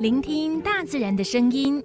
聆听大自然的声音，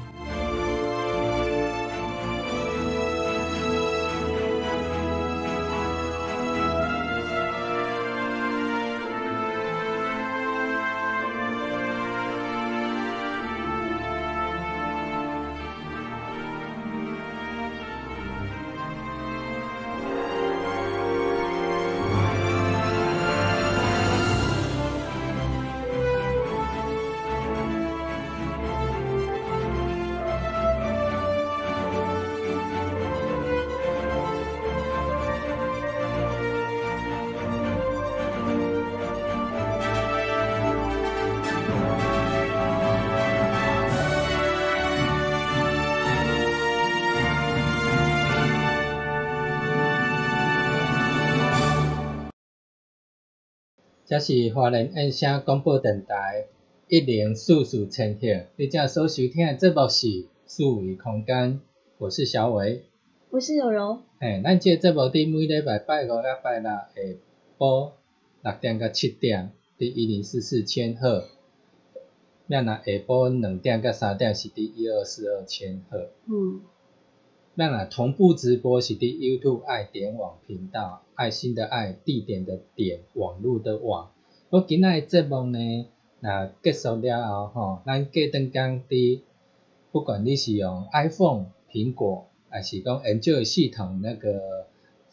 是华人音声广播电台一零四四千赫，你正所收听的节目是四维空间，我是小伟，我是柔柔。嘿，咱这个节目伫每礼拜拜五甲拜六下晡六点到七点，伫一零四四千赫。那若下晡两点到三点是伫一二四二千赫。嗯。那若同步直播是伫 YouTube 爱点网频道，爱心的爱，地点的点，网络的网。我今仔日节目呢，若结束了后吼，咱过阵间伫，不管你是用 iPhone、苹果，还是讲 Android 系统那个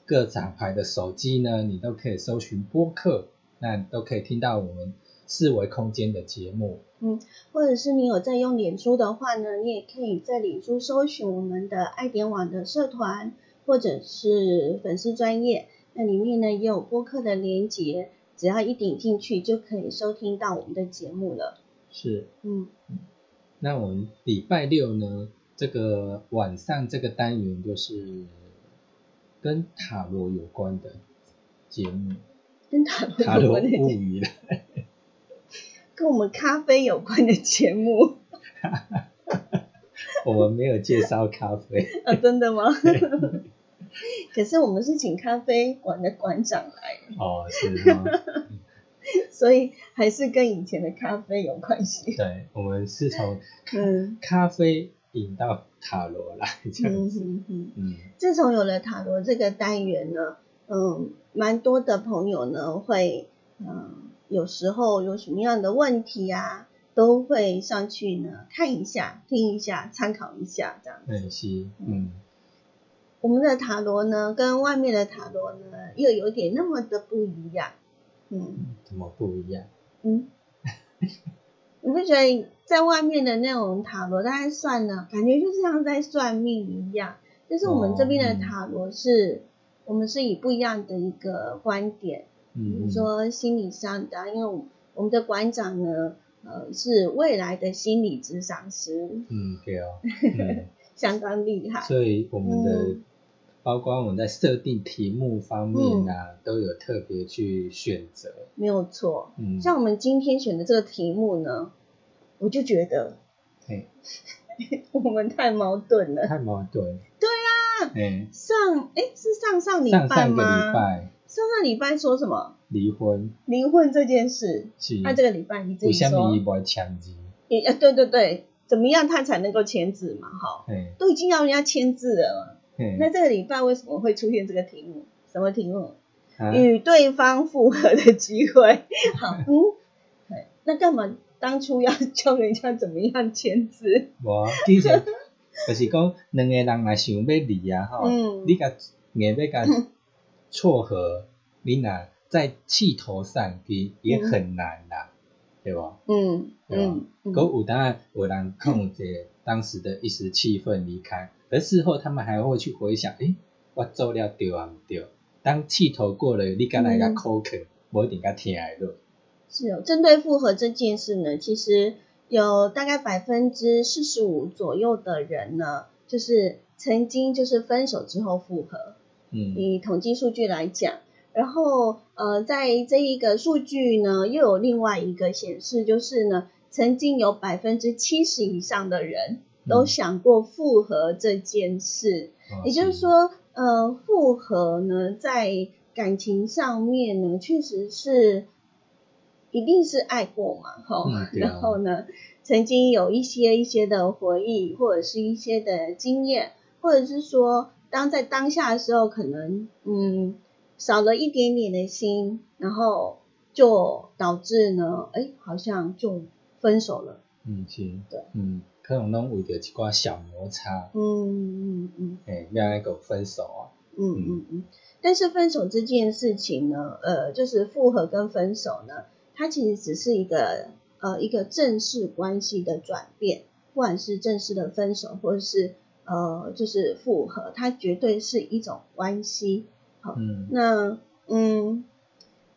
各厂牌的手机呢，你都可以搜寻播客，那都可以听到我们四维空间的节目。嗯，或者是你有在用脸书的话呢，你也可以在脸书搜寻我们的爱点网的社团，或者是粉丝专业，那里面呢也有播客的连接，只要一点进去就可以收听到我们的节目了。是，嗯，那我们礼拜六呢，这个晚上这个单元就是跟塔罗有关的节目，跟塔罗塔罗有关的物语了。跟我们咖啡有关的节目。我们没有介绍咖啡，啊，真的吗？可是我们是请咖啡馆的馆长来，哦，是吗？所以还是跟以前的咖啡有关系。对，我们是从咖嗯咖啡引到塔罗来这样嗯子，嗯嗯。嗯，自从有了塔罗这个单元呢，嗯，蛮多的朋友呢会，嗯，有时候有什么样的问题啊，都会上去呢看一下、听一下、参考一下这样子。很是，嗯，我们的塔罗呢，跟外面的塔罗呢，又有点那么的不一样。嗯怎么不一样？嗯，你不觉得在外面的那种塔罗，大概算呢，感觉就像在算命一样。但是我们这边的塔罗是，我们是以不一样的一个观点，比嗯，如说心理上的啊，因为我我们的馆长呢，呃，是未来的心理咨商师，嗯，对哦，嗯，相当厉害。所以我们的嗯包括我们在设定题目方面啊，都有特别去选择，没有错。嗯，像我们今天选的这个题目呢，我就觉得嘿，我们太矛盾了。太矛盾。对啊。哎，上哎是上上礼拜上上个吗？礼拜上个礼拜说什么？离婚，离婚这件事。是那、这个礼拜你自为什己说么伊，无签字？也呃对对对，怎么样他才能够签字嘛？哈，嘿，都已经要人家签字了那这个礼拜为什么会出现这个题目？什么题目？啊与对方复合的机会。好，嗯，对那干嘛当初要教人家怎么样签字？无，其实就是讲两个人若想要离啊吼，嗯你甲硬要甲撮合，你若在气头上其也很难啦，对吧？嗯对吧嗯嗯可有当然有人控制当时的一时气愤离开，而事后他们还会去回想，诶，我做了对啊毋对？当气头过了，你敢来甲嗯口渴，无一定甲听会落。是哦，针对复合这件事呢，其实有大概百分之四十五左右的人呢，就是曾经就是分手之后复合，嗯。以统计数据来讲，然后呃，在这一个数据呢，又有另外一个显示，就是呢，曾经有百分之七十以上的人都嗯。想过复合这件事，哦也就是，说，呃，复合呢，在感情上面呢，确实是一定是爱过嘛，哈、嗯。啊。然后呢，曾经有一些一些的回忆，或者是一些的经验，或者是说，当在当下的时候，可能嗯少了一点点的心，然后就导致呢，哎，好像就分手了，嗯是，对，嗯，可能拢为着一寡小摩擦，嗯嗯嗯。诶，要那个分手啊，嗯嗯嗯，但是分手这件事情呢，呃，就是复合跟分手呢，它其实只是一个呃一个正式关系的转变，不管是正式的分手，或者是呃就是复合，它绝对是一种关系。嗯那嗯，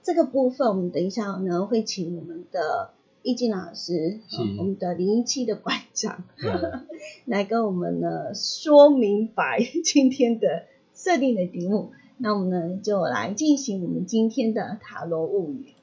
这个部分我们等一下呢会请我们的易静老师，我们的零一七的馆长，嗯 来跟我们呢说明白今天的设定的题目。那我们呢就来进行我们今天的塔罗物语。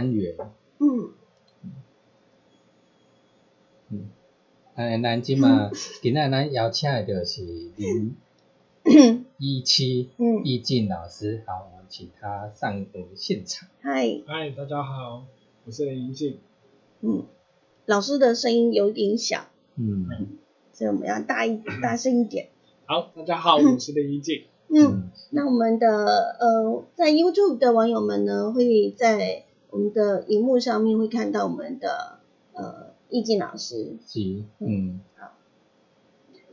单元，嗯，嗯，哎，咱即嘛 今仔咱邀请的就是林一七嗯。易静老师，好，我们请他上我们现场。嗨，嗨，大家好，我是林静。嗯，老师的声音有点小，嗯。所以我们要大一 大声一点。好，大家好，我是林静。嗯，那我们的呃，在 YouTube 的网友们呢，会在我们的荧幕上面会看到我们的呃易静老师。是，嗯，好。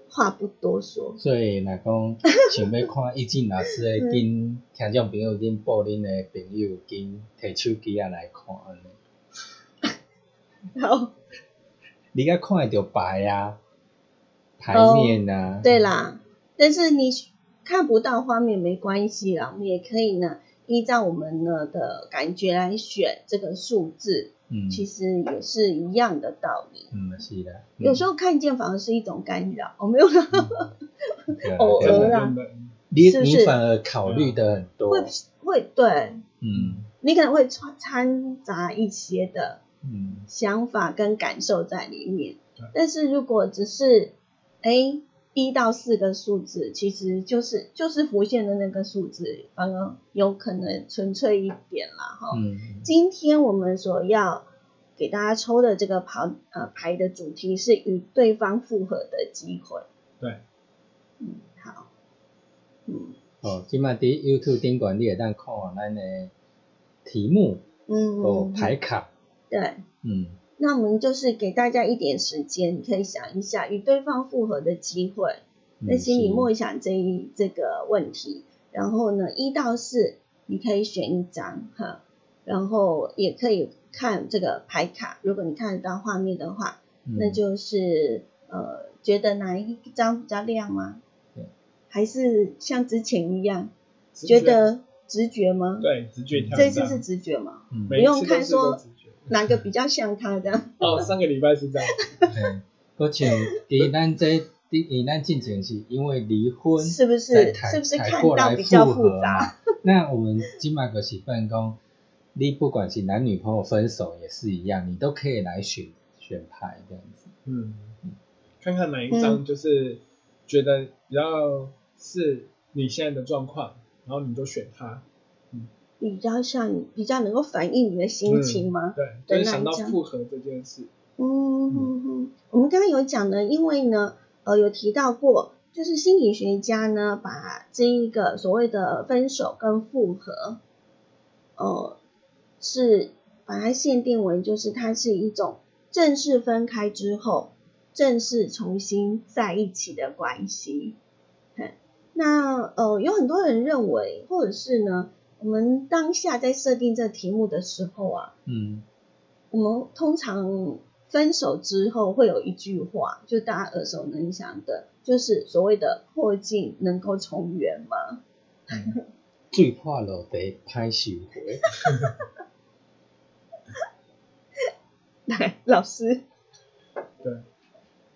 话不多说，所以若讲想要看易静老师的，紧 听众朋友紧报恁的朋友紧摕手机啊来看安尼。好，你该看会着牌啊，牌面啊，对啦，但是你看不到画面没关系啦，我们也可以呢，依照我们呢的感觉来选这个数字，嗯，其实也是一样的道理。嗯是的，有时候看见反而是一种干扰，我没有 偶尔啦真的你是不是？你反而考虑的很多，会会对嗯。你可能会掺掺杂一些的嗯。想法跟感受在里面对。但是如果只是哎一到四个数字，其实就是就是浮现的那个数字，反而有可能纯粹一点啦，哈。嗯，今天我们所要给大家抽的这个牌呃牌的主题是与对方复合的机会。对，嗯，好，嗯哦，今麦伫 YouTube 顶管你会当看咱的题目嗯哦嗯，牌卡，对。嗯那我们就是给大家一点时间，你可以想一下与对方复合的机会，嗯在心里默想这一这个问题。然后呢，一到四你可以选一张哈，然后也可以看这个牌卡。如果你看得到画面的话，嗯那就是呃，觉得哪一张比较亮吗对？还是像之前一样，直觉得直觉吗？对直觉跳这次是直觉吗？嗯不用看说哪个比较像他这样？哦，上个礼拜是这样，嘿，搁像伫咱这伫咱进前是因为离婚，是不是才才是不是看到过来比较复杂？那我们今麦个是办公，你不管是男女朋友分手也是一样，你都可以来选选牌这样子。嗯，看看哪一嗯张就是觉得比较是你现在的状况，然后你就选它。比较像你比较能够反映你的心情吗？对，的就是想到复合这件事。嗯嗯嗯，我们刚刚有讲呢，因为呢，呃，有提到过，就是心理学家呢，把这一个所谓的分手跟复合，呃，是把它限定为，就是它是一种正式分开之后，正式重新在一起的关系。嘿那呃，有很多人认为，或者是呢，我们当下在设定这个题目的时候啊，嗯我们通常分手之后会有一句话，就大家耳熟能详的，就是所谓的破镜能够重圆嘛。最怕落地歹收回。来，老师，对，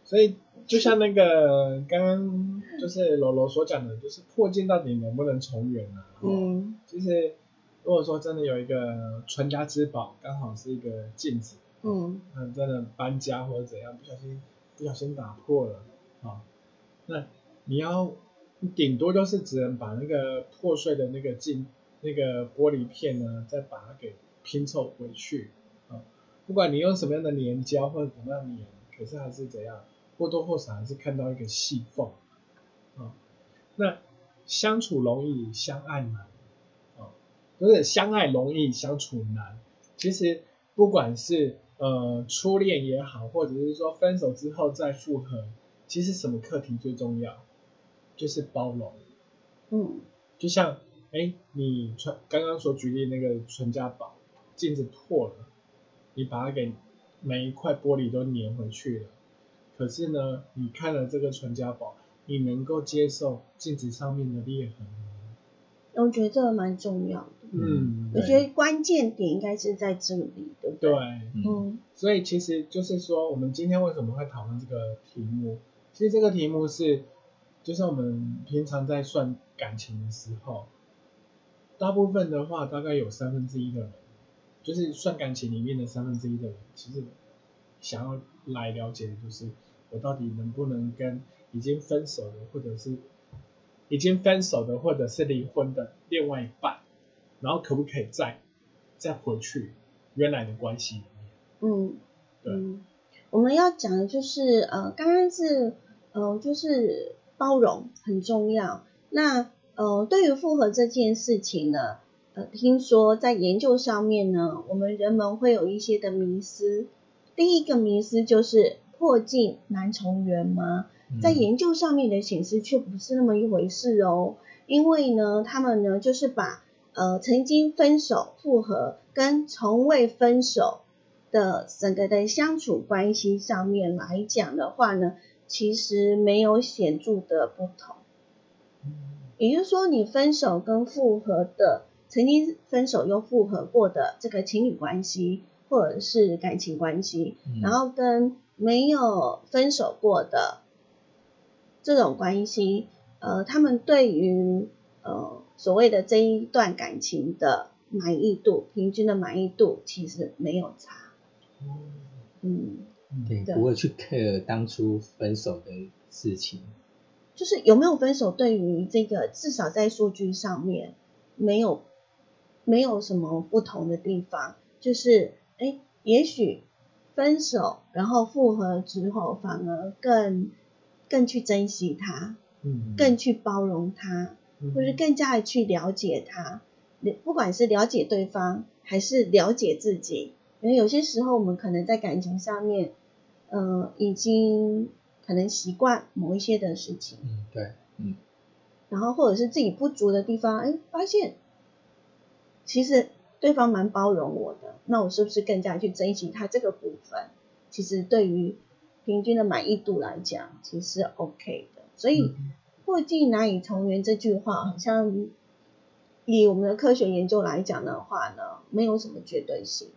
所以就像那个刚刚就是柔柔所讲的，就是破镜到底能不能重圆啊？哦，嗯就是如果说真的有一个传家之宝，刚好是一个镜子，嗯那真的搬家或者怎样，不小心不小心打破了啊，那你要你顶多就是只能把那个破碎的那个镜那个玻璃片呢，再把它给拼凑回去啊。不管你用什么样的粘胶或者怎么样粘，可是还是怎样，或多或少还是看到一个细缝啊。那相处容易，相爱难啊，就是相爱容易，相处难。其实不管是呃初恋也好，或者是说分手之后再复合，其实什么课题最重要？就是包容。嗯就像哎，你传刚刚所举例那个传家宝，镜子破了，你把它给每一块玻璃都粘回去了，可是呢，你看了这个传家宝，你能够接受镜子上面的裂痕吗？我觉得这个蛮重要的。嗯，我觉得关键点应该是在这里，对不对？对，嗯嗯所以其实就是说，我们今天为什么会讨论这个题目？其实这个题目是，就是我们平常在算感情的时候，大部分的话，大概有三分之一的人，就是算感情里面的三分之一的人，其实想要来了解的就是，我到底能不能跟已经分手的，或者是已经分手的，或者是离婚的另外一半，然后可不可以再再回去原来的关系里面？嗯对嗯，我们要讲的就是呃，刚刚是呃，就是包容很重要。那呃，对于复合这件事情呢，呃，听说在研究上面呢，我们人们会有一些的迷思。第一个迷思就是破镜难重圆吗？在研究上面的显示却不是那么一回事哦，因为呢，他们呢就是把呃曾经分手复合跟从未分手的整个的相处关系上面来讲的话呢，其实没有显著的不同。也就是说，你分手跟复合的，曾经分手又复合过的这个情侣关系或者是感情关系，嗯然后跟没有分手过的这种关系，呃，他们对于呃所谓的这一段感情的满意度，平均的满意度其实没有差。嗯，对，不会去 care 当初分手的事情。就是有没有分手，对于这个至少在数据上面没有没有什么不同的地方，就是哎，也许分手然后复合之后，反而更更去珍惜他，嗯，更去包容他，嗯。或是更加的去了解他，不管是了解对方还是了解自己，因为有些时候我们可能在感情上面，呃，已经可能习惯某一些的事情，嗯，对，嗯。然后或者是自己不足的地方，哎，发现其实对方蛮包容我的，那我是不是更加去珍惜他这个部分？其实对于平均的满意度来讲，其实是 OK 的。所以嗯“破镜难以重圆”这句话，好像以我们的科学研究来讲的话呢，没有什么绝对性。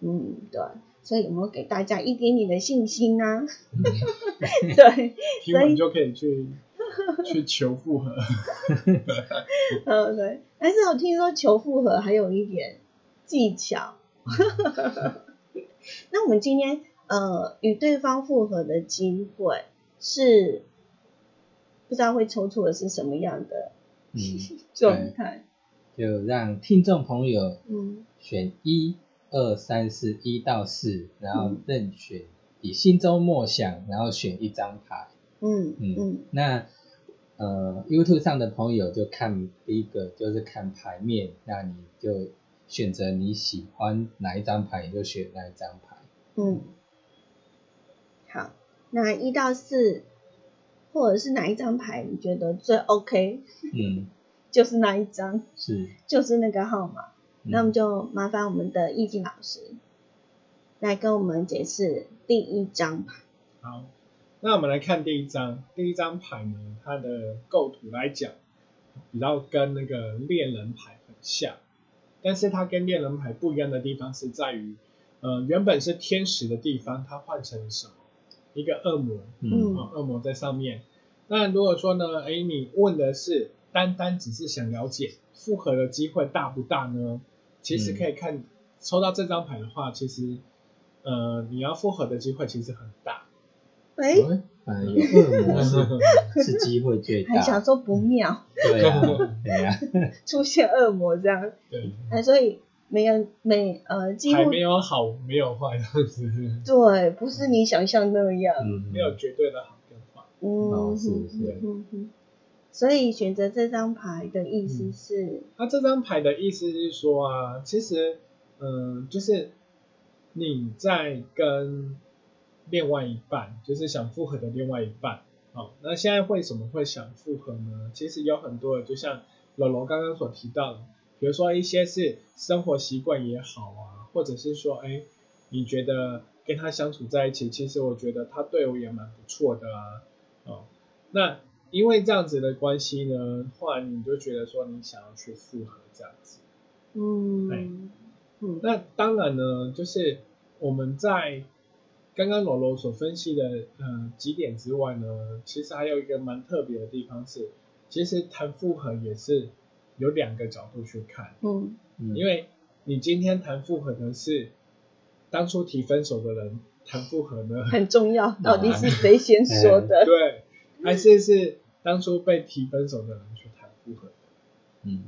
嗯，对。所以有没有给大家一点点的信心呢、对，听完就可以去 去求复合。嗯，对。但是我听说求复合还有一点技巧。那我们今天呃与对方复合的机会是不知道会抽出的是什么样的嗯，状态？就让听众朋友嗯选一、二、三、四，一到四，然后嗯任选，以心中默想，然后选一张牌。嗯嗯嗯那呃，YouTube 上的朋友就看第一个就是看牌面，那你就选择你喜欢哪一张牌，你就选哪一张牌。嗯。好，那一到四，或者是哪一张牌你觉得最 OK，嗯，就是那一张，是。就是那个号码。嗯那我们就麻烦我们的易静老师来跟我们解释第一张牌。好，那我们来看第一张，第一张牌呢，它的构图来讲，比较跟那个恋人牌很像，但是它跟恋人牌不一样的地方是在于，呃，原本是天使的地方，它换成了什么？一个恶魔，嗯啊，恶魔在上面。那如果说呢，哎，你问的是单单只是想了解复合的机会大不大呢？其实可以看、抽到这张牌的话，其实呃，你要复合的机会其实很大。哎、哎，有 恶魔是是机会最大。还想说不妙，对啊，对啊，出现恶魔这样，对，哎，所以每个每呃几乎还没有好，没有坏，这样子，对，不是你想象那样，嗯，没有绝对的好跟坏。嗯，哦是嗯是。嗯嗯所以选择这张牌的意思是，那这张牌的意思是说啊，其实，嗯、就是你在跟另外一半，就是想复合的另外一半，哦，那现在为什么会想复合呢？其实有很多的，就像柔柔刚刚所提到的，比如说一些是生活习惯也好啊，或者是说，哎，你觉得跟他相处在一起，其实我觉得他对我也蛮不错的啊，哦，那因为这样子的关系呢，后来你就觉得说你想要去复合这样子。嗯哎嗯那当然呢，就是我们在刚刚罗罗所分析的呃几点之外呢，其实还有一个蛮特别的地方是，其实谈复合也是有两个角度去看，嗯。嗯。因为你今天谈复合的是当初提分手的人谈复合呢，很重要，到底是谁先说的？对，还是是当初被提分手的人去谈复合的，嗯。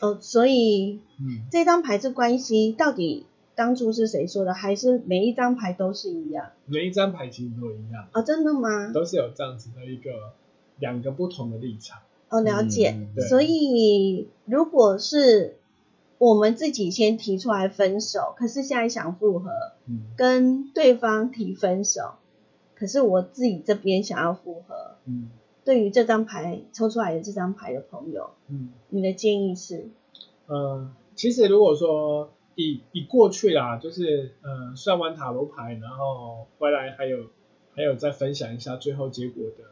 哦，所以嗯，这张牌是关系到底当初是谁说的，还是每一张牌都是一样？每一张牌其实都一样，哦，真的吗？都是有这样子的一个两个不同的立场。哦，了解。嗯所以如果是我们自己先提出来分手，可是现在想复合，嗯，跟对方提分手，可是我自己这边想要复合，嗯对于这张牌抽出来的这张牌的朋友，嗯，你的建议是？呃，其实如果说以以过去啦，就是呃算完塔罗牌，然后回来还有还有再分享一下最后结果的。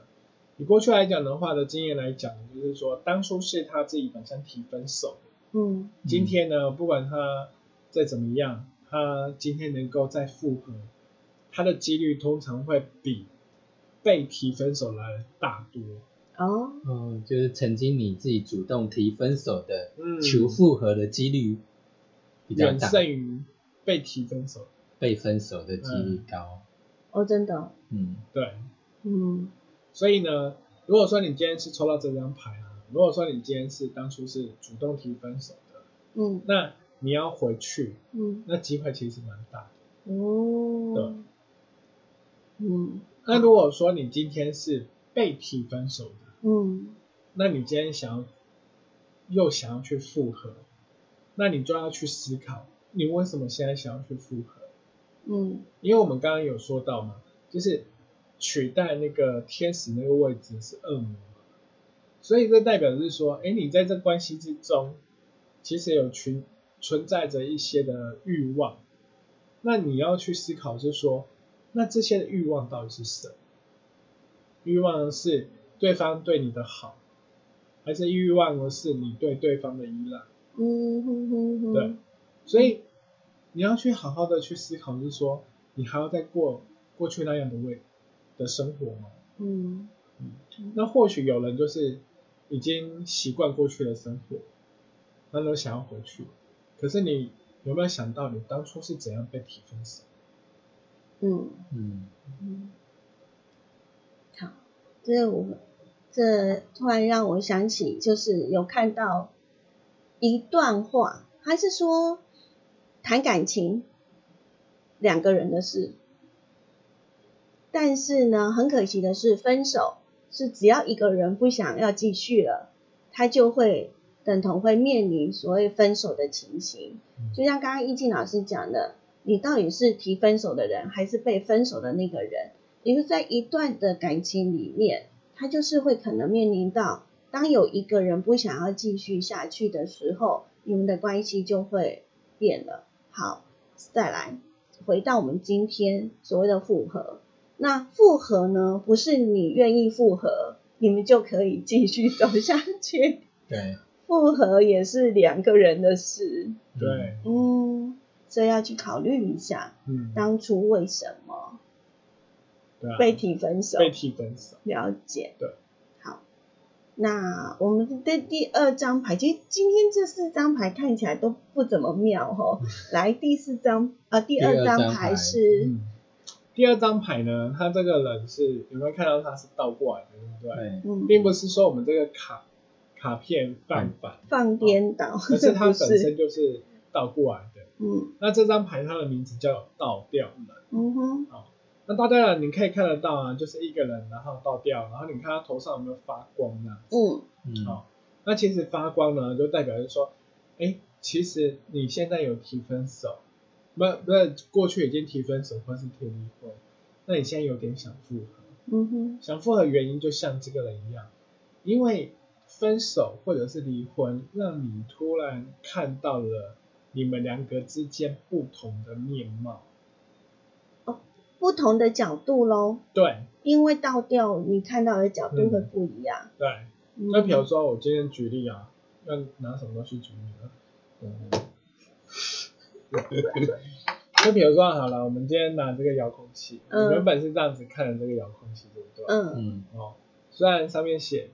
以过去来讲的话的经验来讲，就是说当初是他自己本身提分手，嗯今天呢，不管他再怎么样，他今天能够再复合，他的几率通常会比被提分手来的大多。哦，嗯，就是曾经你自己主动提分手的，嗯求复合的几率比较远大，胜于被提分手。被分手的几率高。哦，真的哦，嗯。对，嗯，所以呢，如果说你今天是抽到这张牌啊，如果说你今天是当初是主动提分手的，嗯。那你要回去，嗯。那机会其实蛮大的。哦，对。嗯。那如果说你今天是被提分手的，嗯。那你今天想要又想要去复合，那你就要去思考，你为什么现在想要去复合？嗯因为我们刚刚有说到嘛，就是取代那个天使那个位置是恶魔嘛，所以这代表是说，哎，你在这关系之中，其实有存存在着一些的欲望，那你要去思考是说，那这些的欲望到底是什么？欲望是对方对你的好，还是欲望是你对对方的依赖？嗯哼哼哼，对，所以你要去好好的去思考，就是说你还要再过过去那样的位的生活吗？嗯那或许有人就是已经习惯过去的生活，那都想要回去，可是你有没有想到你当初是怎样被提分手？嗯嗯嗯，好，这我这突然让我想起，就是有看到一段话，还是说谈感情两个人的事，但是呢，很可惜的是，分手是只要一个人不想要继续了，他就会等同会面临所谓分手的情形。就像刚刚易静老师讲的，你到底是提分手的人，还是被分手的那个人？也就在一段的感情里面，他就是会可能面临到，当有一个人不想要继续下去的时候，你们的关系就会变了。好，再来回到我们今天所谓的复合，那复合呢，不是你愿意复合，你们就可以继续走下去。对，复合也是两个人的事，对，嗯，所以要去考虑一下，嗯，当初为什么被提分手。被提分手，了解。对。好，那我们的第二张牌，其实今天这四张牌看起来都不怎么妙哦、来，第四张啊、第二张牌牌是嗯。第二张牌呢，他这个人是有没有看到他是倒过来的，对不对？嗯并不是说我们这个卡卡片放反，放颠倒，可是他 本身就是倒过来的。嗯那这张牌它的名字叫倒吊人。嗯哼那倒吊人你可以看得到啊，就是一个人然后倒吊，然后你看他头上有没有发光呢、嗯。嗯。好那其实发光呢，就代表是说，哎，其实你现在有提分手，不不是过去已经提分手或是提离婚，那你现在有点想复合，嗯哼。想复合原因就像这个人一样，因为分手或者是离婚，让你突然看到了你们两个之间不同的面貌。不同的角度喽，对。因为倒吊你看到的角度嗯。会不一样。对，那比如说我今天举例啊，要拿什么东西举例呢？嗯，就比如说好了，我们今天拿这个遥控器，嗯。原本是这样子看的这个遥控器，对不对？嗯。嗯。哦，虽然上面写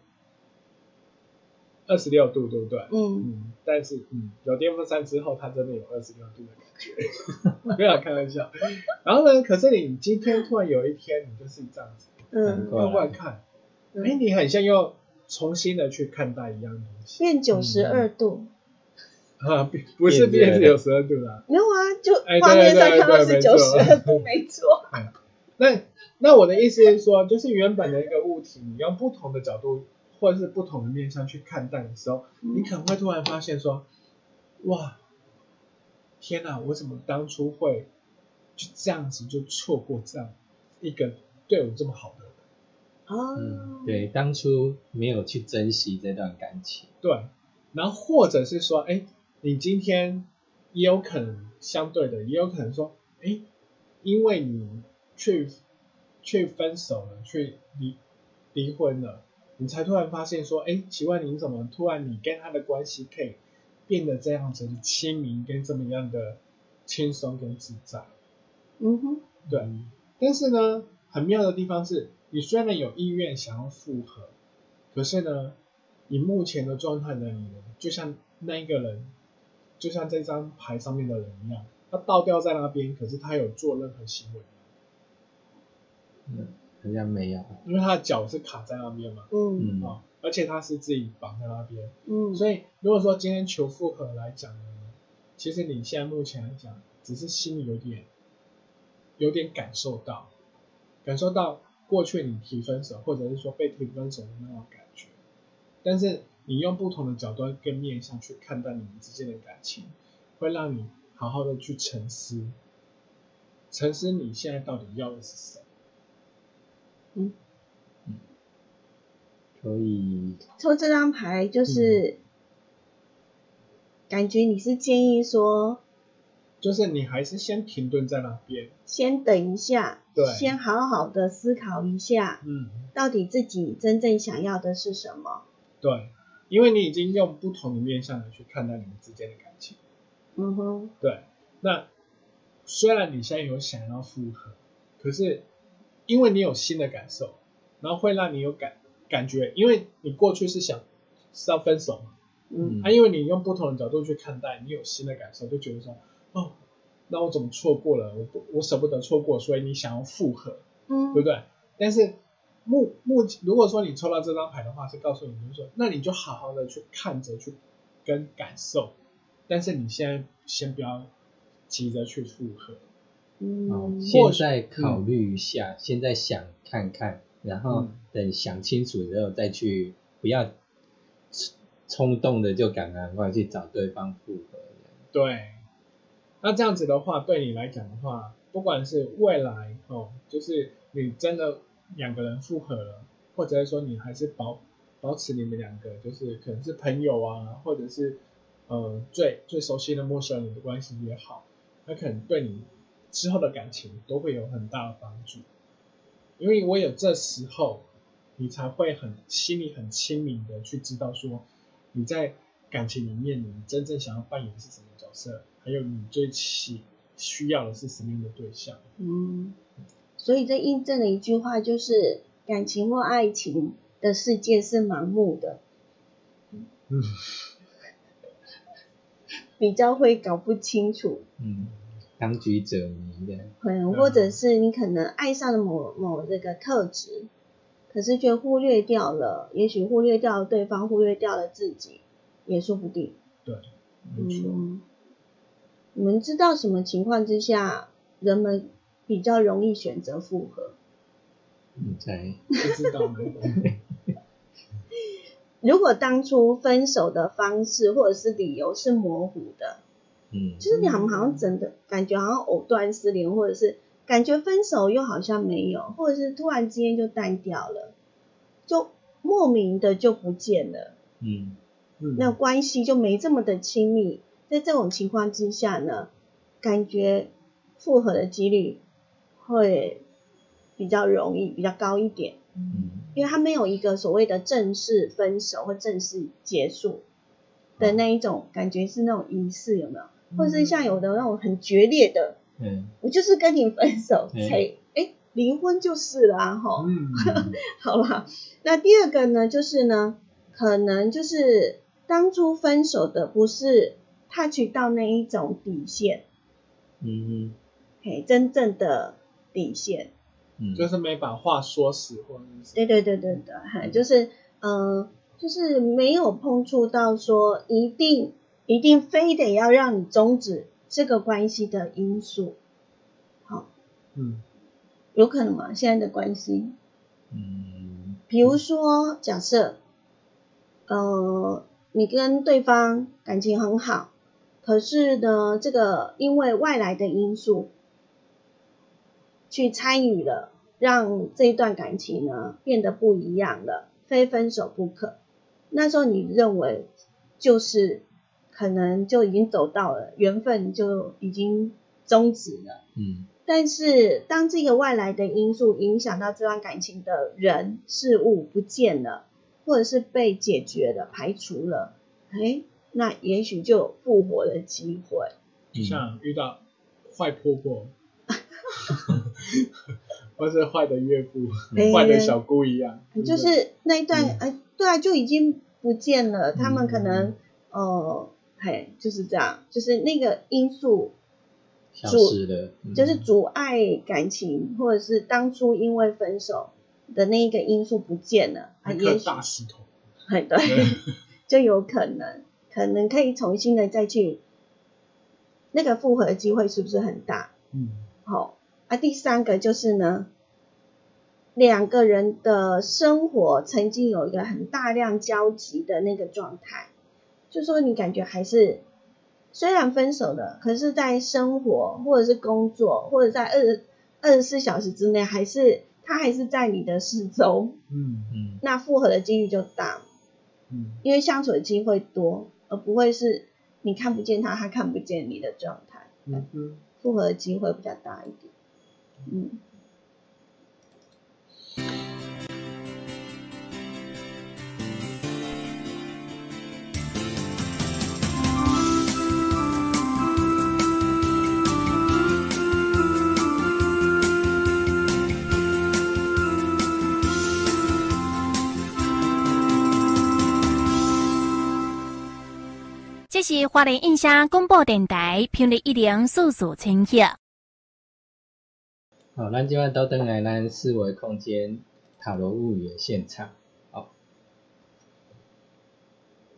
二十六度，对不对？嗯。嗯，但是嗯，有电风扇之后，它真的有二十六度的 不要开玩笑。然后呢，可是你今天突然有一天，你就是这样子嗯，倒过来看，嗯哎，你很像又重新的去看待一样东西变九十二度。啊，不不是变对变只有十二度啦。没有啊，就哎画面上看到是九十二度，没错。那那我的意思是说，就是原本的一个物体，你用不同的角度或者是不同的面向去看待的时候，你可能会突然发现说，哇，天哪，我怎么当初会就这样子就错过这样一个对我这么好的人？啊嗯，，对，当初没有去珍惜这段感情，对，然后或者是说，哎，你今天也有可能相对的，也有可能说，哎，因为你去去分手了，去离离婚了，你才突然发现说，哎，奇怪，你怎么突然你跟他的关系可以变得这样子的亲民，跟这么样的轻松跟自在？嗯哼，对，但是呢，很妙的地方是，你虽然有意愿想要复合，可是呢，以目前的状态的你呢，就像那一个人，就像这张牌上面的人一样，他倒吊在那边，可是他有做任何行为吗？嗯好像没有。因为他的脚是卡在那边嘛，嗯嗯哦，而且他是自己绑在那边，嗯，所以如果说今天求复合来讲呢，其实你现在目前来讲，只是心里有点有点感受到，感受到过去你提分手，或者是说被提分手的那种感觉，但是你用不同的角度跟面向去看待你们之间的感情，会让你好好的去沉思，沉思你现在到底要的是什么。所以抽这张牌就是，感觉你是建议说，就是你还是先停顿在那边，先等一下，对。先好好的思考一下，嗯，到底自己真正想要的是什么。对，因为你已经用不同的面向来去看待你们之间的感情。嗯哼，对，那虽然你现在有想要复合，可是因为你有新的感受，然后会让你有感感觉，因为你过去是想是要分手嘛，嗯。啊，因为你用不同的角度去看待，你有新的感受，就觉得说，哦，那我怎么错过了？我不，我舍不得错过，所以你想要复合，嗯。对不对？但是目目如果说你抽到这张牌的话，是告诉你，就是说，那你就好好的去看着去跟感受，但是你现在先不要急着去复合，哦，嗯，现在考虑一下，现在想看看，然后嗯。等想清楚之后再去，不要冲冲动的就赶赶快去找对方复合。对，那这样子的话，对你来讲的话，不管是未来哦，就是你真的两个人复合了，或者是说你还是保保持你们两个就是可能是朋友啊，或者是呃最最熟悉的陌生人的关系也好，那可能对你之后的感情都会有很大的帮助，因为我有这时候，你才会很心里很清明的去知道说你在感情里面你真正想要扮演的是什么角色，还有你最需需要的是什么样的对象。嗯，所以这印证了一句话，就是感情或爱情的世界是盲目的，嗯，比较会搞不清楚，嗯，当局者迷的。可能或者是你可能爱上了某某这个特质，可是却忽略掉了，也许忽略掉了对方，忽略掉了自己，也说不定。对，没错。嗯，你们知道什么情况之下人们比较容易选择复合？你猜不知道吗？如果当初分手的方式或者是理由是模糊的，嗯就是你好像好像真的感觉好像藕断丝连，或者是感觉分手又好像没有，或者是突然之间就淡掉了，就莫名的就不见了，嗯嗯，那关系就没这么的亲密。在这种情况之下呢，感觉复合的几率会比较容易，比较高一点。嗯因为他没有一个所谓的正式分手或正式结束的那一种感觉，是那种仪式有没有？或者是像有的那种很决裂的，嗯我就是跟你分手嗯才哎离婚就是了啊哈。嗯，好啦，那第二个呢，就是呢，可能就是当初分手的不是 touch 到那一种底线，嗯嘿，真正的底线。嗯，就是没把话说死，或者是对对对对对，哈，就是嗯、呃就是没有碰触到说一定一定非得要让你终止这个关系的因素，好，嗯有可能吗？现在的关系，嗯比如说假设，呃，你跟对方感情很好，可是呢，这个因为外来的因素去参与了，让这一段感情呢变得不一样了，非分手不可。那时候你认为就是可能就已经走到了缘分就已经终止了。嗯但是当这个外来的因素影响到这段感情的人事物不见了，或者是被解决了、排除了，哎，那也许就有复活的机会。就像遇到坏婆婆，或是坏的岳父、哎坏的小姑一样，就是那一段，嗯哎、对啊，就已经不见了。他们可能嗯，呃，嘿，就是这样，就是那个因素消阻失了，嗯就是阻碍感情，或者是当初因为分手的那一个因素不见了，啊，那颗也许大石头，哎对，就有可能，可能可以重新的再去，那个复合的机会是不是很大？嗯，好、啊，第三个就是呢，两个人的生活曾经有一个很大量交集的那个状态，就说你感觉还是虽然分手了，可是在生活或者是工作或者在二二十四小时之内，还是他还是在你的四周，嗯嗯。那复合的几率就大，嗯。因为相处的机会多，而不会是你看不见他，他看不见你的状态，嗯。嗯，复合的机会比较大一点，嗯。这是华联印象广播电台频率一零四四千赫。好，咱今晚都登来咱四维空间塔罗物语的现场，好，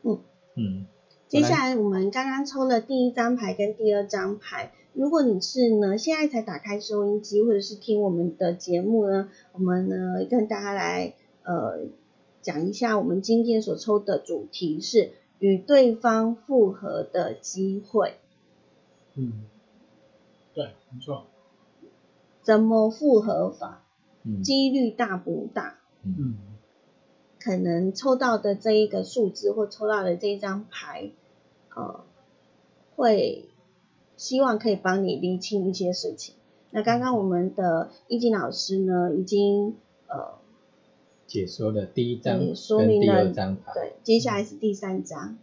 嗯嗯，接下来我们刚刚抽了第一张牌跟第二张牌。如果你是呢现在才打开收音机或者是听我们的节目呢，我们呢跟大家来呃讲一下我们今天所抽的主题是与对方复合的机会，嗯，对，没错，怎么复合法，嗯几率大不大？嗯可能抽到的这一个数字或抽到的这一张牌，呃，会希望可以帮你厘清一些事情。那刚刚我们的易经老师呢，已经呃解说的第一张说跟第明了二张牌，对，接下来是第三张，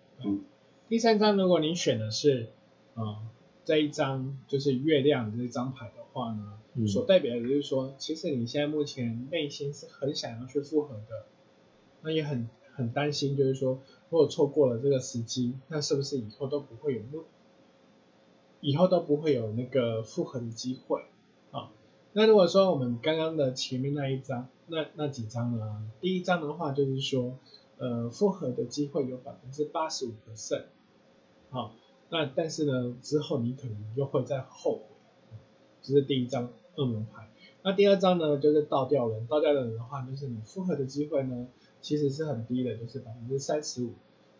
第三张，如果你选的是，呃，这一张就是月亮这张牌的话呢，嗯。所代表的就是说，其实你现在目前内心是很想要去复合的，那也很很担心，就是说，如果错过了这个时机，那是不是以后都不会有那，以后都不会有那个复合的机会？啊？那如果说我们刚刚的前面那一张，那那几张呢？第一张的话就是说，呃，复合的机会有百分之八十五的胜好，那但是呢，之后你可能又会再后悔，这是第一张恶魔牌。那第二张呢，就是倒吊人，倒吊人的话，就是你复合的机会呢，其实是很低的，就是百分之三十五。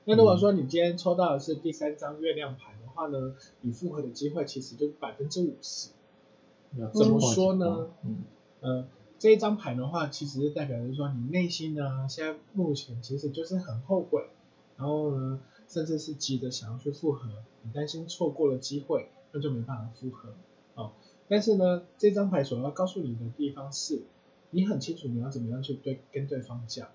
那如果说你今天抽到的是第三张月亮牌的话呢，你复合的机会其实就是百分之五十。要怎么说呢？嗯呃，这一张牌的话，其实是代表着说你内心呢，现在目前其实就是很后悔，然后呢，甚至是急着想要去复合，你担心错过了机会，那就没办法复合哦。但是呢，这张牌所要告诉你的地方是，你很清楚你要怎么样去对跟对方讲，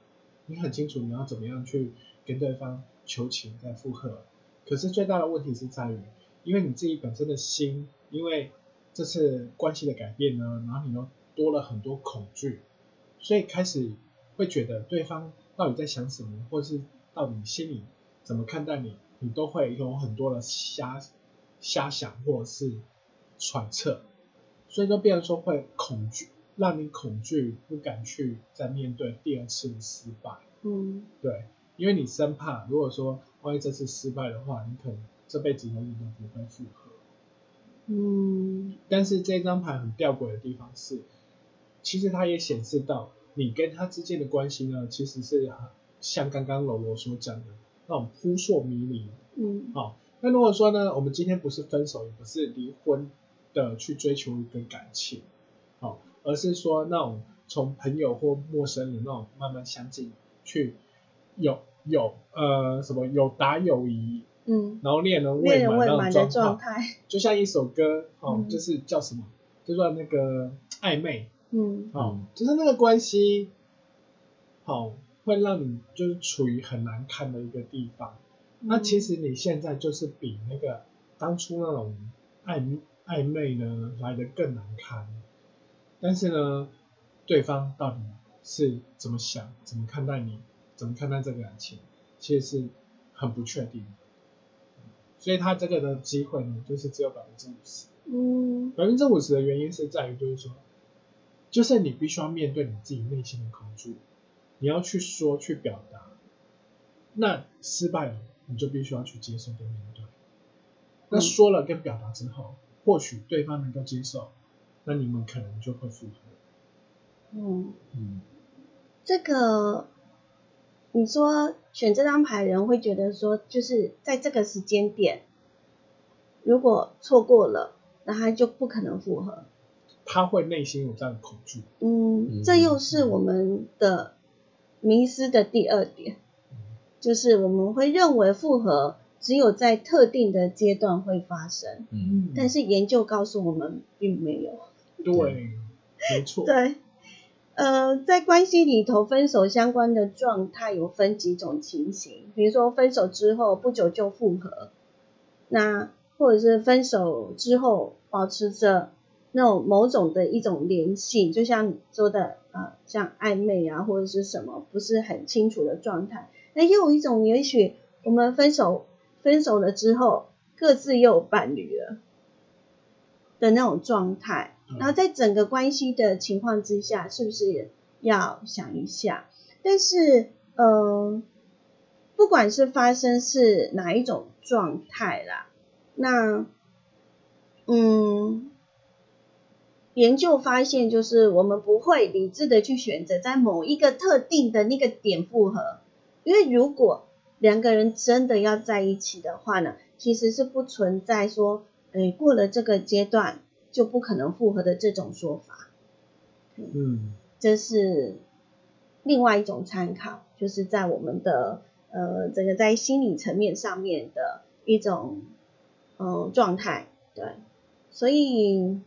你很清楚你要怎么样去跟对方求情再复合。可是最大的问题是在于，因为你自己本身的心，因为这次关系的改变呢，然后你又多了很多恐惧，所以开始会觉得对方到底在想什么，或是到底心里怎么看待你，你都会有很多的瞎瞎想或者是揣测，所以就变成说会恐惧，让你恐惧不敢去再面对第二次的失败。嗯对，因为你生怕，如果说万一这次失败的话，你可能这辈子永远都不会复合。嗯但是这张牌很吊诡的地方是，其实它也显示到你跟他之间的关系呢，其实是很像刚刚柔柔所讲的那种扑朔迷离。嗯好、那如果说呢，我们今天不是分手，也不是离婚的去追求一个感情，好、而是说那种从朋友或陌生人那种慢慢相近，去有有呃什么有打有疑，嗯，然后恋人未满那状态，就像一首歌哦，嗯。就是叫什么，就叫那个暧昧。嗯。哦，嗯就是那个关系，好、会让你就是处于很难看的一个地方。那其实你现在就是比那个当初那种暧暧昧呢来的更难堪，但是呢，对方到底是怎么想、怎么看待你、怎么看待这个感情，其实是很不确定的。所以他这个的机会呢，就是只有百分之五十。嗯百分之五十的原因是在于，就是说，就是你必须要面对你自己内心的恐惧，你要去说去表达，那失败了，你就必须要去接受跟面对。那说了跟表达之后，或许对方能够接受，那你们可能就会复合。嗯，嗯，这个你说选这张牌的人会觉得说，就是在这个时间点，如果错过了，那他就不可能复合。他会内心有这样的恐惧，嗯，嗯。这又是我们的迷失的第二点，就是我们会认为复合只有在特定的阶段会发生，嗯，但是研究告诉我们并没有。对，没错，对，呃，在关系里头，分手相关的状态有分几种情形，比如说分手之后不久就复合，那或者是分手之后保持着那种某种的一种联系，就像你说的，呃，像暧昧啊或者是什么不是很清楚的状态。那又有一种，也许我们分手分手了之后，各自又有伴侣了的那种状态。然后在整个关系的情况之下，是不是要想一下？但是，呃，不管是发生是哪一种状态啦，那，嗯，研究发现就是我们不会理智的去选择在某一个特定的那个点复合，因为如果两个人真的要在一起的话呢，其实是不存在说，诶，过了这个阶段就不可能复合的这种说法。嗯，这是另外一种参考，就是在我们的呃这个在心理层面上面的一种呃状态，对，所以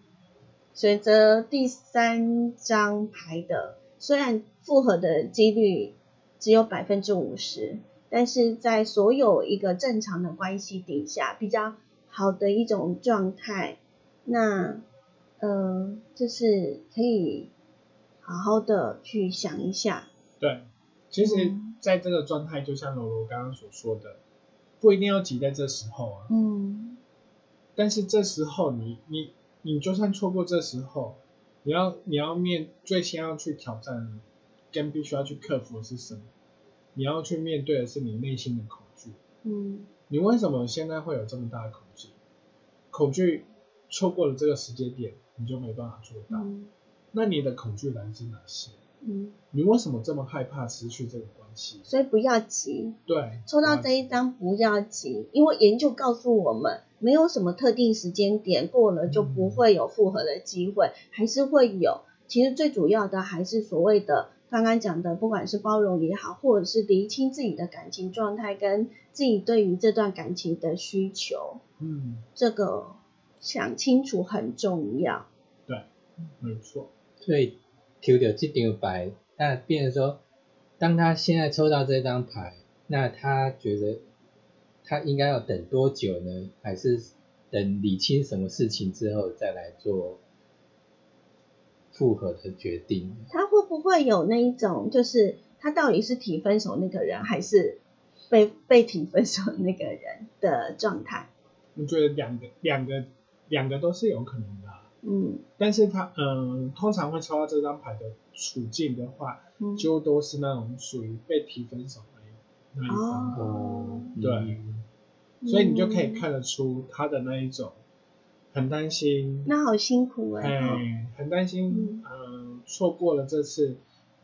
选择第三张牌的，虽然复合的几率只有百分之五十，但是在所有一个正常的关系底下，比较好的一种状态，那呃就是可以好好的去想一下，对。其实嗯，在这个状态，就像柔柔刚刚所说的，不一定要急在这时候啊。嗯但是这时候你你你就算错过这时候，你要你要面最先要去挑战跟必须要去克服的是什么？你要去面对的是你内心的恐惧。嗯你为什么现在会有这么大的恐惧？恐惧错过了这个时间点，你就没办法做到。嗯那你的恐惧来自哪些？嗯，你为什么这么害怕失去这个关系？所以不要急，对，抽到这一张不要急，因为研究告诉我们，没有什么特定时间点过了就不会有复合的机会，还是会有。其实最主要的还是所谓的刚刚讲的，不管是包容也好，或者是厘清自己的感情状态跟自己对于这段感情的需求，嗯，这个想清楚很重要。对，没错，所以抽到这张牌，那变成说，当他现在抽到这张牌，那他觉得他应该要等多久呢？还是等理清什么事情之后再来做复合的决定？他会不会有那一种，就是他到底是提分手那个人，还是被被提分手那个人的状态？我觉得两个两个两个都是有可能的。啊、嗯。但是他嗯，通常会抽到这张牌的处境的话，嗯，就都是那种属于被提分手那一那一方的，哦，对，嗯。所以你就可以嗯，看得出他的那一种很担心，那好辛苦哎、哎，很担心，嗯，错过了这次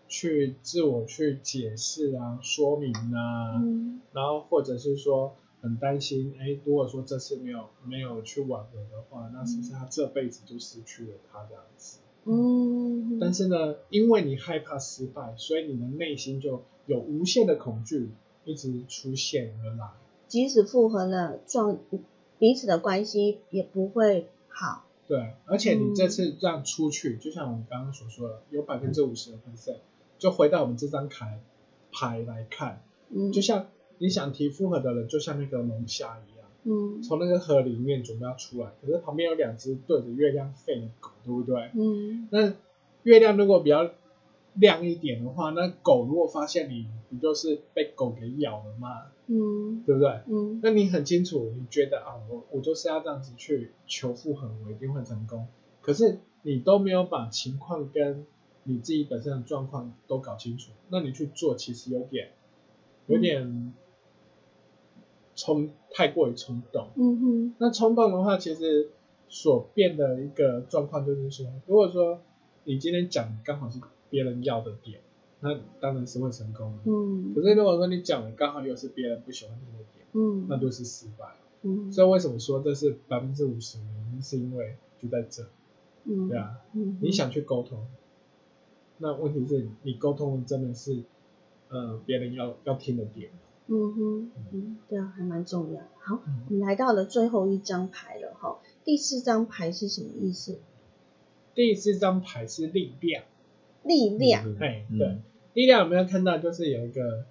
去自我去解释啊、说明啊，嗯。然后或者是说很担心，哎，如果说这次没有没有去挽回的话，那是不是他这辈子就失去了他这样子？嗯，但是呢，因为你害怕失败，所以你的内心就有无限的恐惧一直出现而来。即使复合了，状彼此的关系也不会好。对，而且你这嗯次这样出去，就像我们刚刚所说的，有百分之五十的分胜，就回到我们这张牌牌来看，嗯，就像你想提复合的人，就像那个龙虾一样，嗯从那个河里面准备要出来，可是旁边有两只对着月亮吠的狗，对不对？嗯那月亮如果比较亮一点的话，那狗如果发现你，不就是被狗给咬了吗？嗯对不对？嗯那你很清楚，你觉得啊，我我就是要这样子去求复合，我一定会成功。可是你都没有把情况跟你自己本身的状况都搞清楚，那你去做其实有点有点冲，太过于冲动。嗯哼。那冲动的话，其实所变的一个状况就是说，如果说你今天讲的刚好是别人要的点，那当然是会成功的。嗯。可是如果说你讲的刚好又是别人不喜欢听的点，嗯。那就是失败。嗯。所以为什么说这是百分之五十的原因，是因为就在这，嗯。对啊，嗯你想去沟通，那问题是你沟通真的是呃别人要要听的点，嗯哼嗯对啊，还蛮重要。好，嗯我们来到了最后一张牌了哈。第四张牌是什么意思？第四张牌是力量，力量。嗯哎、嗯对，力量有没有看到？就是有一个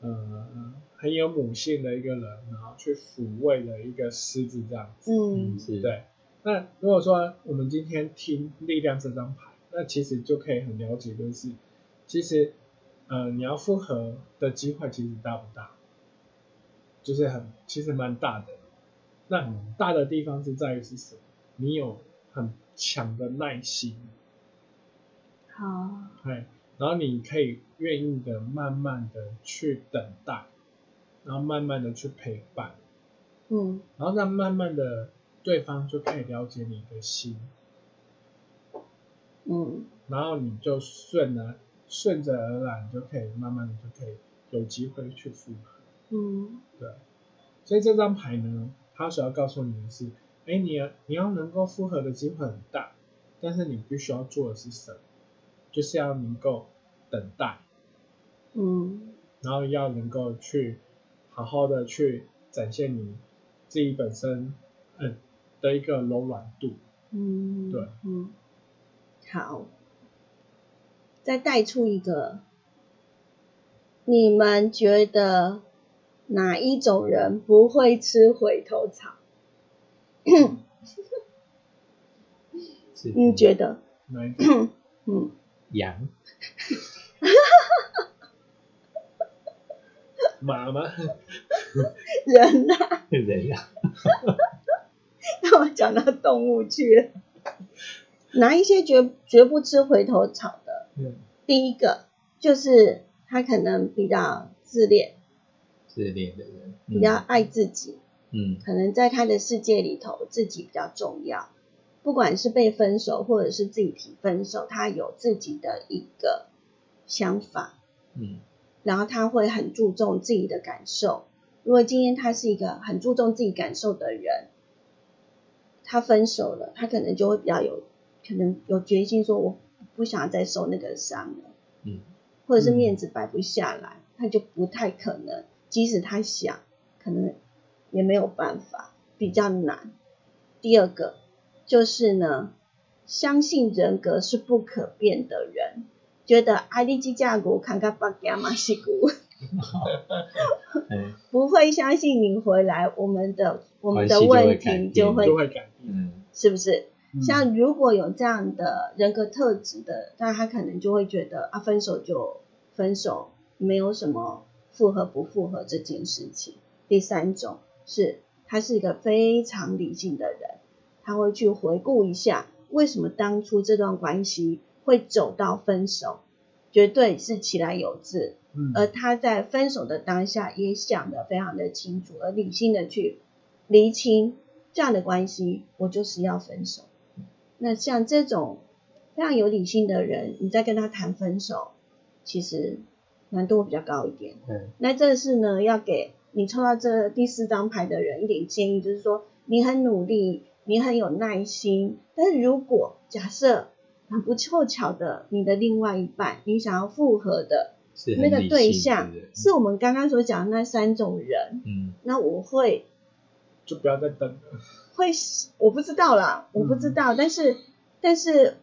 呃很有母性的一个人，然后去抚慰了一个狮子这样子。嗯是，对，那如果说我们今天听力量这张牌，那其实就可以很了解，就是其实呃你要复合的机会其实大不大？就是很其实蛮大的。那大的地方是在于是什么？你有很强的耐心，好，哎，然后你可以愿意的慢慢的去等待，然后慢慢的去陪伴，嗯然后那慢慢的对方就可以了解你的心，嗯然后你就顺了顺着而然，就可以慢慢的就可以有机会去复合。嗯。对，所以这张牌呢，它所要告诉你的是，哎，你要你要能够复合的机会很大，但是你必须要做的是什么？就是要能够等待，嗯。然后要能够去好好的去展现你自己本身嗯的一个柔软度。嗯，对，嗯，好，再带出一个，你们觉得哪一种人不会吃回头草？你觉得？嗯，羊？马吗？人啊，人啊？让我讲到动物去了。哪一些绝绝不吃回头草的？嗯，第一个就是他可能比较自恋，自恋的人，比较爱自己，嗯。可能在他的世界里头自己比较重要。不管是被分手或者是自己提分手，他有自己的一个想法，嗯。然后他会很注重自己的感受。如果今天他是一个很注重自己感受的人，他分手了，他可能就会比较有可能有决心说我不想再受那个伤了，嗯。或者是面子摆不下来，他就不太可能，即使他想，可能也没有办法，比较难。第二个就是呢，相信人格是不可变的人，觉得阿里基架骨看看巴加马西骨，哎不会相信你回来，我们的我们的问题就会就会改变。嗯是不是？嗯像如果有这样的人格特质的，那他可能就会觉得啊，分手就分手，没有什么复合不复合这件事情。第三种是他是一个非常理性的人，他会去回顾一下为什么当初这段关系会走到分手，绝对是其来有自，嗯而他在分手的当下也想得非常的清楚，而理性的去厘清这样的关系，我就是要分手。那像这种非常有理性的人，你在跟他谈分手，其实难度会比较高一点。嗯。那这是呢，要给你抽到这第四张牌的人一点建议，就是说你很努力，你很有耐心，但是如果假设很不凑巧的，你的另外一半，你想要复合的那个对象是我们刚刚所讲的那三种人，嗯。那我会就不要再等。了。会我不知道啦，我不知道，但是但是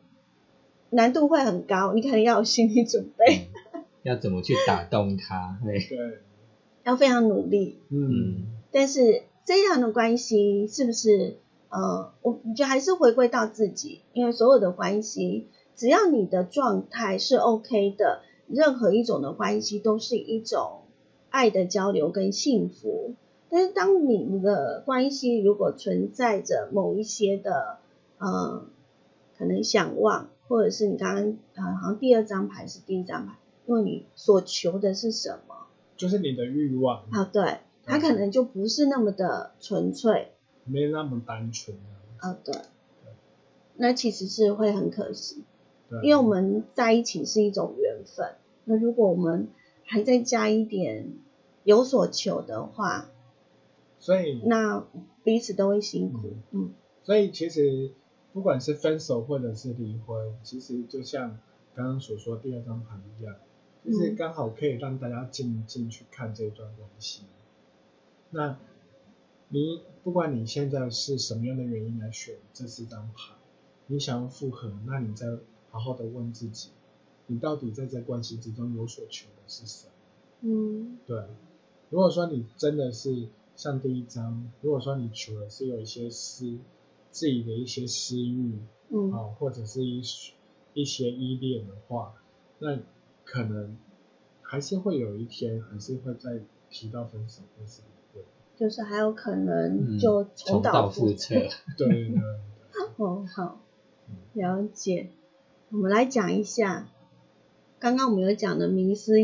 难度会很高，你可能要有心理准备，嗯要怎么去打动他？哎对，要非常努力。嗯，嗯但是这样的关系是不是呃，我觉得还是回归到自己，因为所有的关系只要你的状态是 OK 的，任何一种的关系都是一种爱的交流跟幸福。但是当你们的关系如果存在着某一些的呃可能想望，或者是你刚刚呃好像第二张牌是第一张牌，因为你所求的是什么？就是你的欲望啊，对，他可能就不是那么的纯粹没那么单纯啊。啊，对，那其实是会很可惜，对，因为我们在一起是一种缘分。那如果我们还再加一点有所求的话，所以那彼此都会辛苦。嗯所以其实不管是分手或者是离婚，其实就像刚刚所说第二张牌一样，就是嗯刚好可以让大家静静去看这段关系。那你不管你现在是什么样的原因来选这四张牌，你想要复合，那你再好好的问自己，你到底在这关系之中有所求的是什么？嗯对，如果说你真的是像第一章，如果说你求的是有一些私自己的一些私欲嗯啊、或者是一一些依恋的话，那可能还是会有一天还是会再提到分手或是离婚。就是还有可能嗯就重蹈蹈覆辙。对对 对，哦，好嗯，了解。我们来讲一下，刚刚我们有讲的迷思，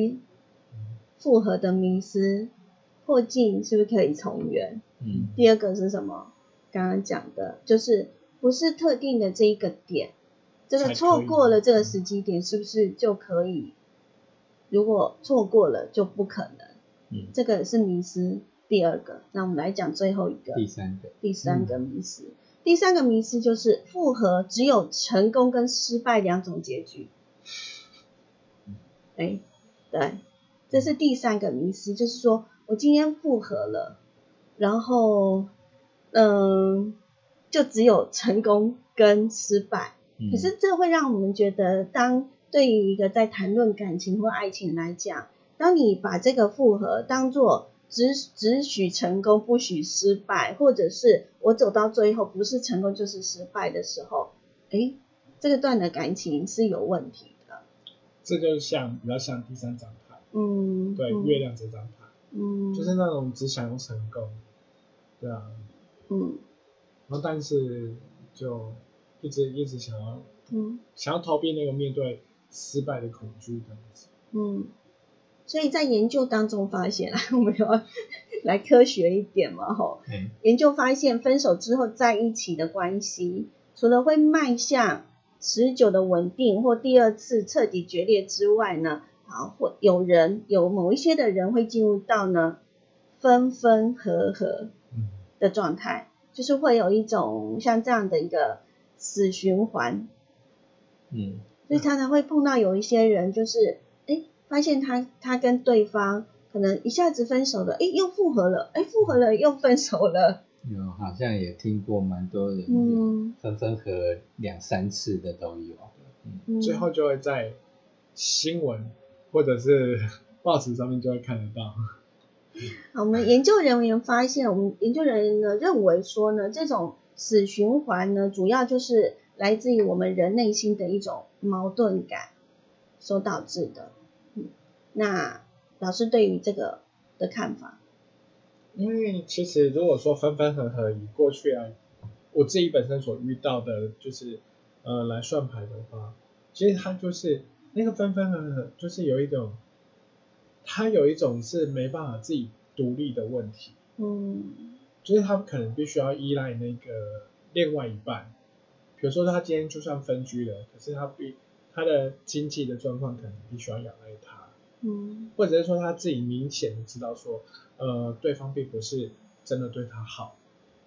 复合的迷思，破镜是不是可以重圆？嗯第二个是什么？刚刚讲的，就是不是特定的这一个点，这个错过了这个时机点，是不是就可以？如果错过了就不可能，嗯，这个是迷失。第二个，那我们来讲最后一个，第三个，第三个迷思。第三个迷失就是复合只有成功跟失败两种结局。哎，对，这是第三个迷失，就是说我今天复合了，然后嗯，就只有成功跟失败。嗯可是这会让我们觉得，当对于一个在谈论感情或爱情来讲，当你把这个复合当做只只许成功不许失败，或者是我走到最后不是成功就是失败的时候，诶，这个段的感情是有问题的。这就像比较像第三张牌，嗯，对，嗯。月亮这张牌，嗯，就是那种只想要成功，对啊，嗯。然后但是就一直一直想要嗯。想要逃避那个面对失败的恐惧这样子。嗯，所以在研究当中发现，来 我们要来科学一点嘛，吼。哎研究发现，分手之后在一起的关系，除了会迈向持久的稳定或第二次彻底决裂之外呢，啊，或有人有某一些的人会进入到呢分分合合嗯，的状态，就是会有一种像这样的一个死循环，嗯所以常常会碰到有一些人，就是哎，发现他他跟对方可能一下子分手了，哎，又复合了，哎，复合了又分手了，有好像也听过蛮多人嗯。分分合两三次的都有。嗯。嗯，最后就会在新闻或者是 报纸上面就会看得到。好，我们研究人员发现，我们研究人员呢认为说呢，这种死循环呢，主要就是来自于我们人内心的一种矛盾感所导致的。嗯，那老师对于这个的看法，因为其实如果说分分合合，以过去啊我自己本身所遇到的，就是呃来算牌的话，其实它就是那个分分合合，就是有一种，它有一种是没办法自己独立的问题，嗯。就是他可能必须要依赖那个另外一半，比如说他今天就算分居了，可是他必他的经济的状况可能必须要仰赖他，嗯。或者是说他自己明显的知道说，呃，对方并不是真的对他好，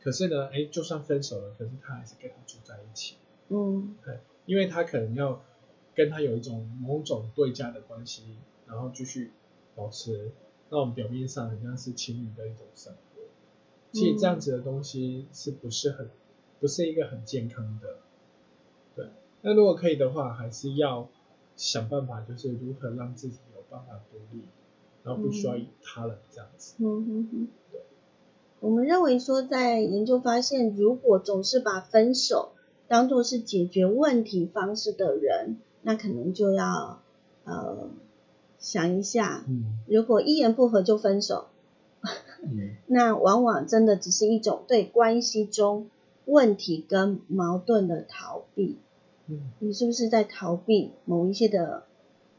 可是呢，哎，就算分手了，可是他还是跟他住在一起，嗯。对因为他可能要跟他有一种某种对价的关系，然后继续保持那种表面上很像是情侣的一种生活。其实这样子的东西是不是很，不是一个很健康的，对。那如果可以的话，还是要想办法，就是如何让自己有办法独立，然后不需要依他人这样子。嗯哼哼。我们认为说，在研究发现，如果总是把分手当做是解决问题方式的人，那可能就要呃想一下，嗯如果一言不合就分手，嗯 那往往真的只是一种对关系中问题跟矛盾的逃避。嗯，你是不是在逃避某一些的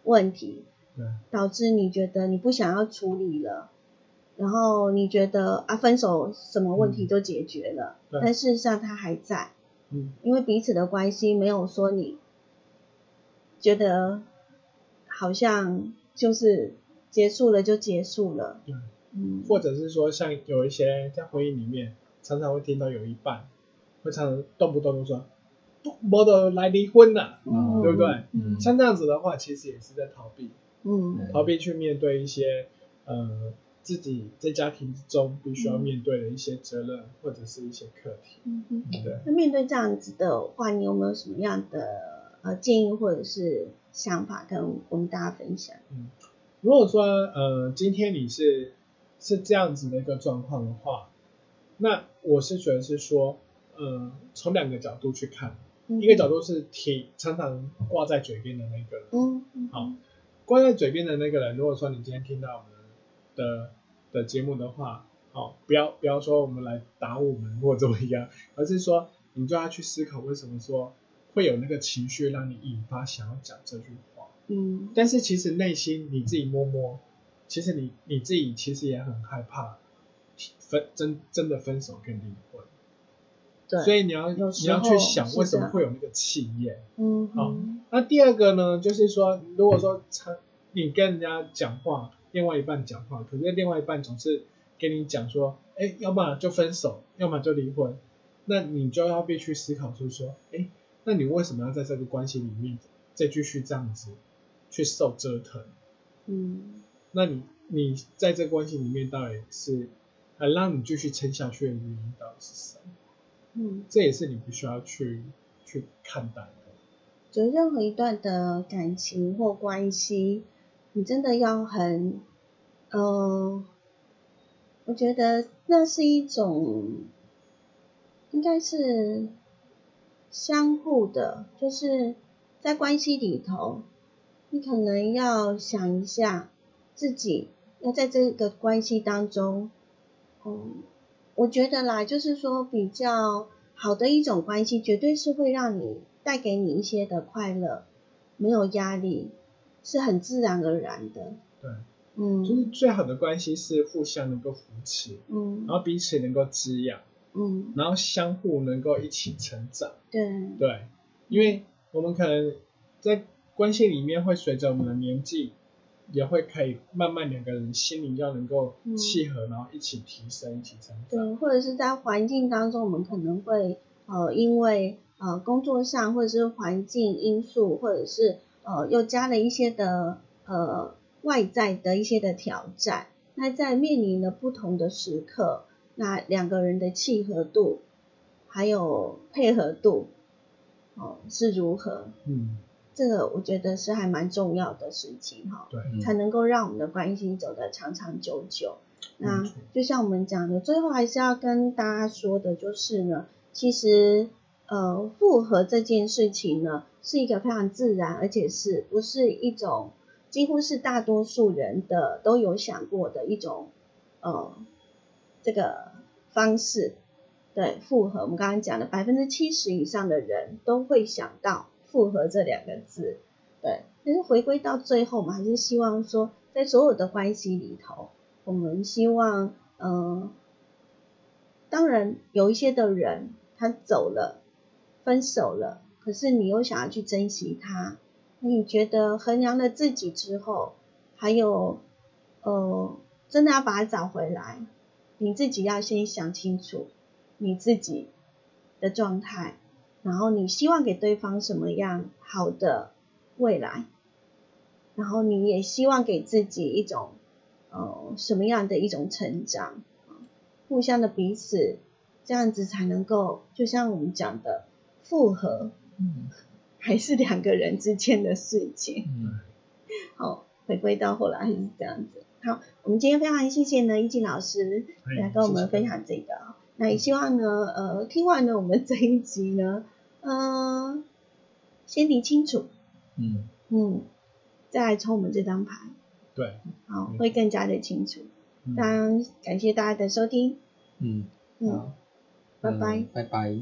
问题，对，导致你觉得你不想要处理了，然后你觉得啊分手什么问题都解决了，对。但事实上它还在，嗯。因为彼此的关系没有说你觉得好像就是结束了就结束了，对，嗯，或者是说像有一些在婚姻里面，常常会听到有一半会常常动不动就说，不得来离婚了，嗯对不对？嗯像这样子的话，其实也是在逃避，嗯逃避去面对一些呃自己在家庭之中必须要面对的一些责任或者是一些课题。嗯嗯。对，那面对这样子的话，你有没有什么样的呃建议或者是想法跟我们大家分享？如果说呃今天你是是这样子的一个状况的话，那我是觉得是说呃从两个角度去看，一个角度是提常常挂在嘴边的那个人，嗯，嗯，好挂在嘴边的那个人，如果说你今天听到我们的的节目的话，好，不要不要说我们来打我们或怎么样，而是说你就要去思考为什么说会有那个情绪让你引发想要讲这句话。嗯。但是其实内心你自己摸摸，其实你你自己其实也很害怕分真真的分手跟离婚，对，所以你要你要去想为什么会有那个气焰。嗯好嗯那第二个呢，就是说，如果说他你跟人家讲话，另外一半讲话，可是另外一半总是跟你讲说，哎，要么就分手，要么就离婚，那你就要必须思考就是说，哎，那你为什么要在这个关系里面再继续这样子去受折腾？嗯那你你在这关系里面到底是还让你继续撑下去的原因到底是什么？嗯，这也是你必须要去去看待的。就任何一段的感情或关系，你真的要很，呃，我觉得那是一种，应该是相互的，就是在关系里头，你可能要想一下自己要在这个关系当中，嗯，我觉得啦，就是说比较好的一种关系，绝对是会让你带给你一些的快乐，没有压力，是很自然而然的。对，嗯，就是最好的关系是互相能够扶持，嗯然后彼此能够滋养，嗯，然后相互能够一起成长。对，对，因为我们可能在关系里面会随着我们的年纪，也会可以慢慢两个人心灵要能够嗯契合，然后一起提升，一起成长。对，或者是在环境当中，我们可能会呃，因为呃工作上或者是环境因素，或者是呃又加了一些的呃外在的一些的挑战。那在面临了不同的时刻，那两个人的契合度还有配合度哦是如何？嗯，这个我觉得是还蛮重要的事情哈。对，嗯才能够让我们的关系走得长长久久。那就像我们讲的，最后还是要跟大家说的，就是呢，其实呃，复合这件事情呢，是一个非常自然，而且是不是一种几乎是大多数人的都有想过的一种呃这个方式。对复合，我们刚刚讲的百分之七十以上的人都会想到复合这两个字。对，但是回归到最后，我们还是希望说，在所有的关系里头，我们希望，呃，当然有一些的人他走了，分手了，可是你又想要去珍惜他，你觉得衡量了自己之后，还有，呃，真的要把他找回来，你自己要先想清楚你自己的状态，然后你希望给对方什么样好的未来，然后你也希望给自己一种呃什么样的一种成长，互相的彼此，这样子才能够，就像我们讲的复合，嗯还是两个人之间的事情。嗯好，回归到后来还是这样子。好，我们今天非常谢谢呢，易静老师哎来跟我们分享这个。那也希望呢，呃，听完了我们这一集呢，呃，先理清楚，嗯，嗯，再来抽我们这张牌，对，好，嗯会更加的清楚。嗯。当然，感谢大家的收听，嗯，嗯，好，拜拜。嗯拜拜。